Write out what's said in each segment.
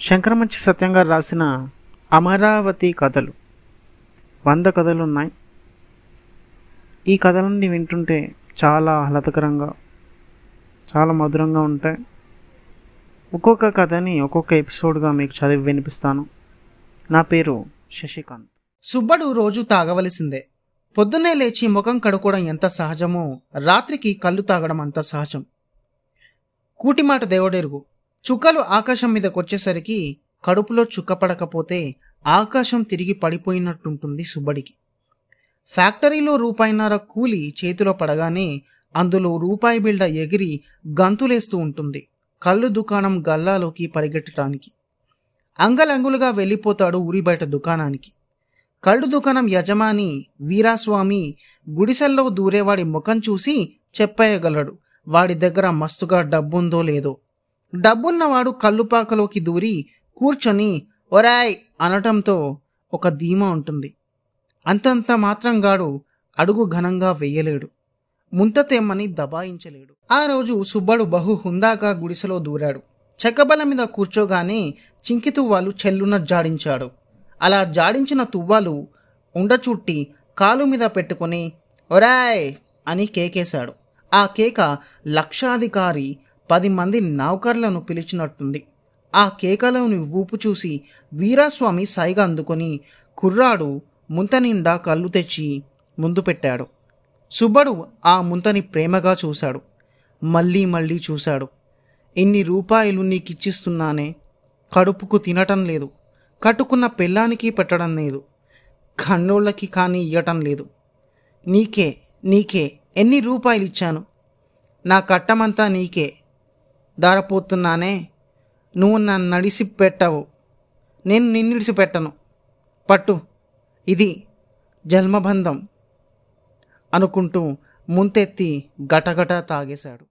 శంకరమంచి సత్యంగా రాసిన అమరావతి కథలు. వంద కథలు ఉన్నాయి ఈ కథలన్నీ వింటుంటే చాలా ఆహ్లాదకరంగా చాలా మధురంగా ఉంటాయి. ఒక్కొక్క కథని ఒక్కొక్క ఎపిసోడ్గా మీకు చదివి వినిపిస్తాను. నా పేరు శశికాంత్. సుబ్బడు రోజు తాగవలసిందే. పొద్దున్నే లేచి ముఖం కడుక్కోవడం ఎంత సహజమో రాత్రికి కళ్ళు తాగడం అంత సహజం. కూటిమాట దేవుడెరుగు. చుక్కలు ఆకాశం మీదకొచ్చేసరికి కడుపులో చుక్క పడకపోతే ఆకాశం తిరిగి పడిపోయినట్టుంటుంది సుబ్బడికి. ఫ్యాక్టరీలో రూపాయిన్నర కూలి చేతిలో పడగానే అందులో రూపాయి బిల్డ ఎగిరి గంతులేస్తూ ఉంటుంది. కళ్ళు దుకాణం గల్లాలోకి పరిగెట్టడానికి అంగలంగులుగా వెళ్ళిపోతాడు ఊరి బయట దుకాణానికి. కళ్ళు దుకాణం యజమాని వీరాస్వామి గుడిసెల్లో దూరేవాడి ముఖం చూసి చెప్పేయగలడు. వాడి దగ్గర మస్తుగా డబ్బుందో లేదో. డబ్బున్నవాడు కల్లుపాకలోకి దూరి కూర్చొని ఒరాయ్ అనటంతో ఒక ధీమా ఉంటుంది. అంతంత మాత్రంగాడు అడుగు ఘనంగా వెయ్యలేడు ముంత తెమ్మని దబాయించలేడు. ఆ రోజు సుబ్బడు బహు హుందాగా గుడిసెలో దూరాడు. చెక్కబల మీద కూర్చోగానే చింకి తువ్వాలు చెల్లున జాడించాడు. అలా జాడించిన తువ్వాలు ఉండచుట్టి కాలు మీద పెట్టుకుని ఒరాయ్ అని కేకేశాడు. ఆ కేక లక్షాధికారి పది మంది నౌకర్లను పిలిచినట్టుంది. ఆ కేకలోని ఊపు చూసి వీరాస్వామి సైగ అందుకొని కుర్రాడు ముంత నిండా కళ్ళు తెచ్చి ముందు పెట్టాడు. సుబ్బడు ఆ ముంతని ప్రేమగా చూశాడు. మళ్ళీ మళ్ళీ చూశాడు. ఇన్ని రూపాయలు నీకిచ్చిస్తున్నానే? కడుపుకు తినటం లేదు. కట్టుకున్న పెళ్ళానికి పెట్టడం లేదు. కన్నోళ్ళకి కానీ ఇవ్వటం లేదు. నీకే నీకే ఎన్ని రూపాయలు ఇచ్చాను నా కట్టమంతా నీకే. దారపోతున్నానే నువ్వు నన్ను నడిసి పెట్టవు నేను నిన్నిడిసి పెట్టను పట్టు ఇది జన్మబంధం అనుకుంటూ ముంతెత్తి గటగట తాగేశాడు.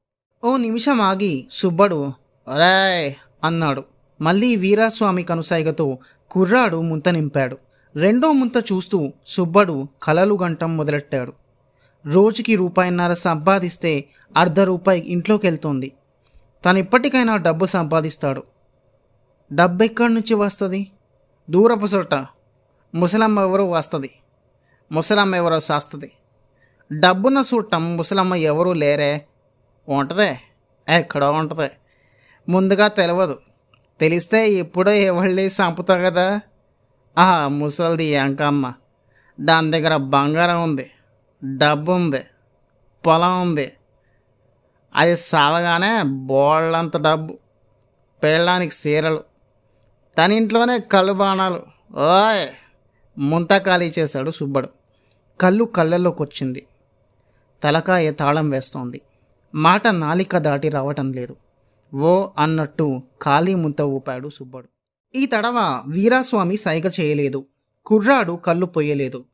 ఓ నిమిషం ఆగి సుబ్బడు రాయ్ అన్నాడు. మళ్ళీ వీరాస్వామి కనుసైగతో కుర్రాడు ముంత నింపాడు. రెండో ముంత చూస్తూ సుబ్బడు కలలు గంటం మొదలెట్టాడు. రోజుకి రూపాయిన్నర సంపాదిస్తే అర్ధ రూపాయి ఇంట్లోకి వెళ్తుంది తను ఇప్పటికైనా డబ్బు సంపాదిస్తాడు. డబ్బు ఎక్కడి నుంచి వస్తుంది? దూరపు చోట ముసలమ్మ ఎవరో వస్తుంది. ముసలమ్మ ఎవరో శాస్తుంది డబ్బున్న చూడటం ముసలమ్మ ఎవరూ లేరే? ఉంటదే. ఎక్కడో ఉంటుంది. ముందుగా తెలియదు తెలిస్తే ఎప్పుడో ఎవళ్ళి చంపుతా కదా ఆ ముసలిది ఎంకమ్మ దాని దగ్గర బంగారం ఉంది. డబ్బు ఉంది పొలం ఉంది. అది సావగానే బోళ్ళంత డబ్బు పెళ్ళడానికి సీరలు తన ఇంట్లోనే కళ్ళు బాణాలు. ఓయ్ ముంత ఖాళీ చేశాడు సుబ్బడు. కళ్ళు కళ్ళల్లోకి వచ్చింది తలకాయ తాళం వేస్తోంది. మాట నాలిక దాటి రావటం లేదు. ఓ అన్నట్టు ఖాళీ ముంత ఊపాడు సుబ్బడు. ఈ తడవ వీరాస్వామి సైగ చేయలేదు. కుర్రాడు కళ్ళు పొయ్యలేదు.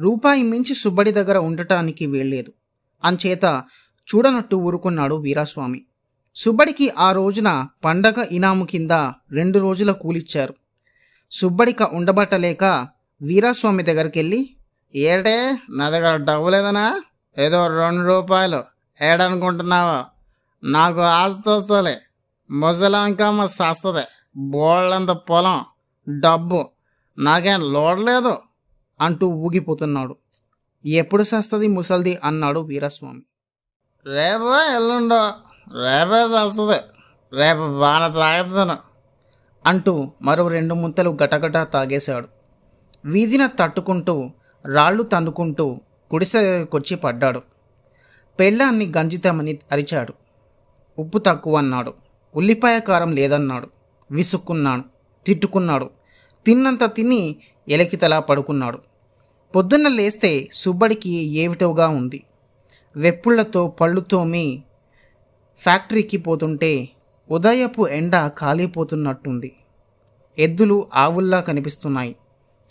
రూపాయి మించి సుబ్బడి దగ్గర ఉండటానికి వీల్లేదు. అంచేత చూడనట్టు ఊరుకున్నాడు వీరాస్వామి. సుబ్బడికి ఆ రోజున పండగ ఇనాము కింద రెండు రోజుల కూలిచ్చారు. సుబ్బడిక ఉండబట్టలేక వీరాస్వామి దగ్గరికెళ్ళి ఏటే నా దగ్గర డబ్బు లేదనా? ఏదో రెండు రూపాయలు ఏడనుకుంటున్నావా? నాకు ఆస్తి వస్తలే ముసలాంకమ్మ సస్తది. బోళ్ళంత పొలం డబ్బు. నాకేం లోడలేదు అంటూ ఊగిపోతున్నాడు. ఎప్పుడు సస్తుంది ముసల్ది? అన్నాడు వీరస్వామి. రేపు ఎల్లుండో. రేపే సస్తుంది రేపు బాగా తాగుతాను అంటూ మరో రెండు ముంతలు గటగట తాగేశాడు. వీధిన తట్టుకుంటూ రాళ్ళు తన్నుకుంటూ గుడిసెకొచ్చి పడ్డాడు. పెళ్ళాన్ని గంజితామని అరిచాడు. ఉప్పు తక్కువ అన్నాడు ఉల్లిపాయ కారం లేదన్నాడు. విసుక్కున్నాడు. తిట్టుకున్నాడు. తిన్నంత తిని ఎలకితలా పడుకున్నాడు. పొద్దున్న లేస్తే సుబ్బడికి ఏమిటోగా ఉంది? వెప్పుళ్ళతో పళ్ళుతోమి ఫ్యాక్టరీకి పోతుంటే ఉదయపు ఎండ కాలిపోతున్నట్టుంది. ఎద్దులు ఆవుల్లా కనిపిస్తున్నాయి.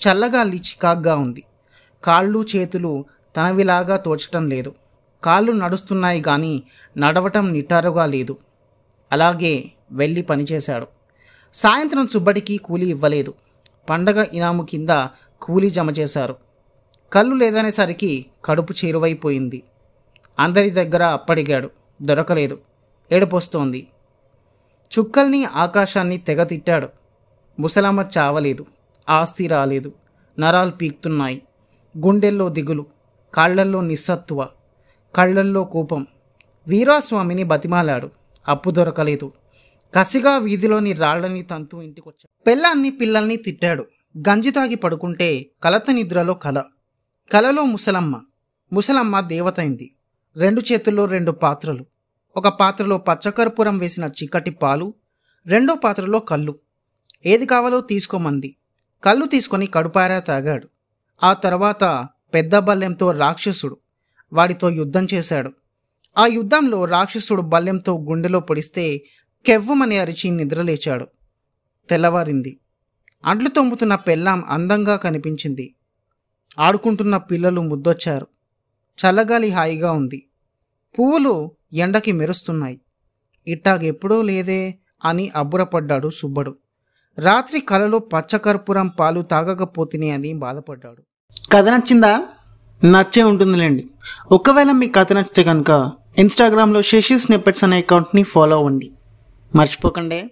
చల్లగాలి చికాగ్గా ఉంది. కాళ్ళు చేతులు తనవిలాగా తోచటం లేదు. కాళ్ళు నడుస్తున్నాయి కానీ నడవటం నిటారుగా లేదు. అలాగే వెళ్ళి పనిచేశాడు. సాయంత్రం సుబ్బడికి కూలీ ఇవ్వలేదు. పండగ ఇనాము కింద కూలీ జమ చేశారు. కళ్ళు లేదనేసరికి కడుపు చేరువైపోయింది. అందరి దగ్గర అప్పడిగాడు దొరకలేదు. ఏడుపొస్తోంది. చుక్కల్ని ఆకాశాన్ని తెగ తిట్టాడు. ముసలమ్మ చావలేదు. ఆస్తి రాలేదు. నరాలు పీక్తున్నాయి. గుండెల్లో దిగులు. కాళ్ళల్లో నిస్సత్తువ. కళ్ళల్లో కోపం. వీరాస్వామిని బతిమాలాడు. అప్పు దొరకలేదు. కసిగా వీధిలోని రాళ్ళని తంతు ఇంటికొచ్చాడు. పెళ్ళాన్ని పిల్లల్ని తిట్టాడు. గంజి తాగి పడుకుంటే కలత నిద్రలో కల. కలలో ముసలమ్మ. ముసలమ్మ దేవతైంది రెండు చేతుల్లో రెండు పాత్రలు. ఒక పాత్రలో పచ్చకర్పూరం వేసిన చిక్కటి పాలు రెండో పాత్రలో కళ్ళు. ఏది కావాలో తీసుకోమంది. కళ్ళు తీసుకొని కడుపారా తాగాడు. ఆ తర్వాత పెద్ద బల్లెంతో రాక్షసుడు వాడితో యుద్ధం చేశాడు. ఆ యుద్ధంలో రాక్షసుడు బల్లెంతో గుండెలో పొడిస్తే కెవ్వమని అరిచి నిద్రలేచాడు. తెల్లవారింది. అంట్లు తొమ్ముతున్న పెళ్ళాం అందంగా కనిపించింది. ఆడుకుంటున్న పిల్లలు ముద్దొచ్చారు. చల్లగాలి హాయిగా ఉంది. పువ్వులు ఎండకి మెరుస్తున్నాయి. ఇట్టాగెప్పుడో లేదే అని అబ్బురపడ్డాడు సుబ్బడు. రాత్రి కలలో పచ్చకర్పూరం పాలు తాగకపోతిని అని బాధపడ్డాడు. కథ నచ్చిందా? నచ్చే ఉంటుందిలేండి. ఒకవేళ మీ కథ నచ్చితే కనుక ఇన్స్టాగ్రామ్లో శశి స్నిప్పెట్స్ అనే అకౌంట్ని ఫాలో అవ్వండి. మర్చిపోకండి.